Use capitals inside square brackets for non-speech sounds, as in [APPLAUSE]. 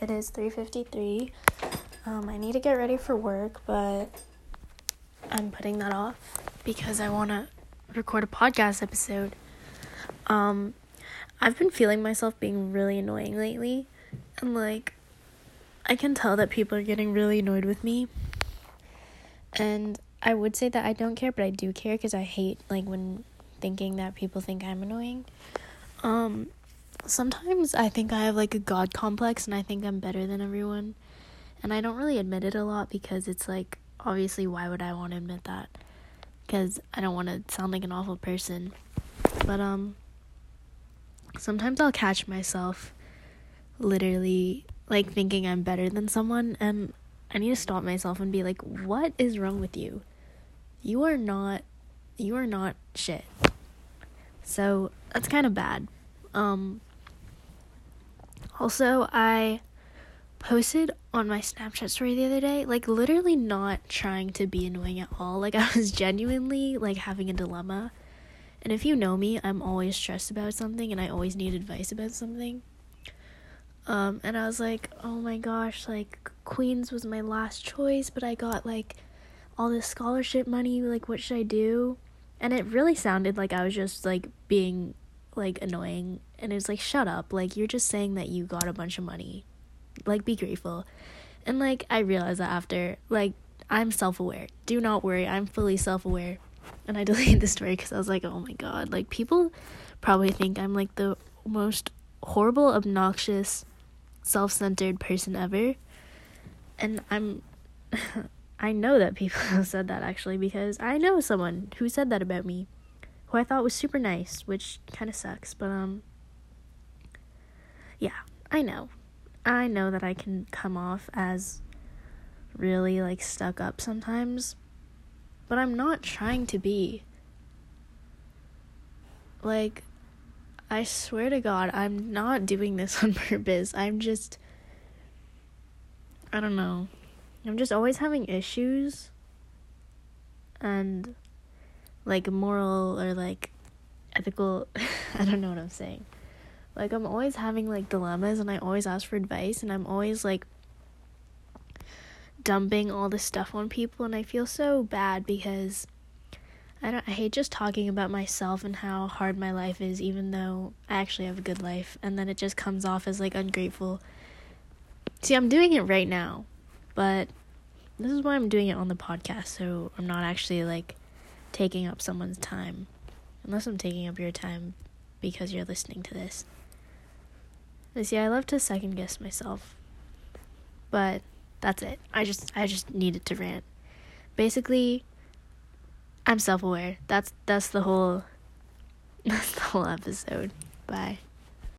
it is 3:53. Um, I need to get ready for work, but I'm putting that off because I want to record a podcast episode. Um, I've been feeling myself being really annoying lately, and like I can tell that people are getting really annoyed with me. And I would say that I don't care, but I do care because I hate like when thinking that people think I'm annoying. Um, sometimes I think I have like a god complex and I think I'm better than everyone. And I don't really admit it a lot because it's like obviously why would I want to admit that? Cuz I don't want to sound like an awful person. But um sometimes I'll catch myself literally like thinking I'm better than someone and I need to stop myself and be like what is wrong with you? You are not you are not shit. So that's kind of bad. Um also, I posted on my Snapchat story the other day, like literally not trying to be annoying at all. Like [LAUGHS] I was genuinely like having a dilemma. And if you know me, I'm always stressed about something and I always need advice about something. Um and I was like, "Oh my gosh, like Queens was my last choice, but I got like all this scholarship money, like what should I do?" And it really sounded like I was just like being like annoying and it's like shut up. Like you're just saying that you got a bunch of money. Like be grateful. And like i realized that after like i'm self-aware. Do not worry. I'm fully self-aware. And i [LAUGHS] deleted the story because i was like oh my god. Like people probably think i'm like the most horrible obnoxious self-centered person ever. And i'm [LAUGHS] i know that people [LAUGHS] have said that actually because i know someone who said that about me who I thought was super nice, which kind of sucks, but um yeah, I know. I know that I can come off as really like stuck up sometimes, but I'm not trying to be. Like I swear to God, I'm not doing this [LAUGHS] on purpose. I'm just I don't know. I'm just always having issues and like moral or like ethical [LAUGHS] I don't know what I'm saying. Like I'm always having like dilemmas and I always ask for advice and I'm always like dumping all this stuff on people and I feel so bad because I don't I hate just talking about myself and how hard my life is even though I actually have a good life and then it just comes off as like ungrateful. See, I'm doing it right now, but this is why I'm doing it on the podcast so I'm not actually like taking up someone's time. Unless I'm taking up your time because you're listening to this. But see, I love to second guess myself. But that's it. I just I just needed to rant. Basically, I'm self-aware. That's that's the whole [LAUGHS] that's the whole episode. Bye.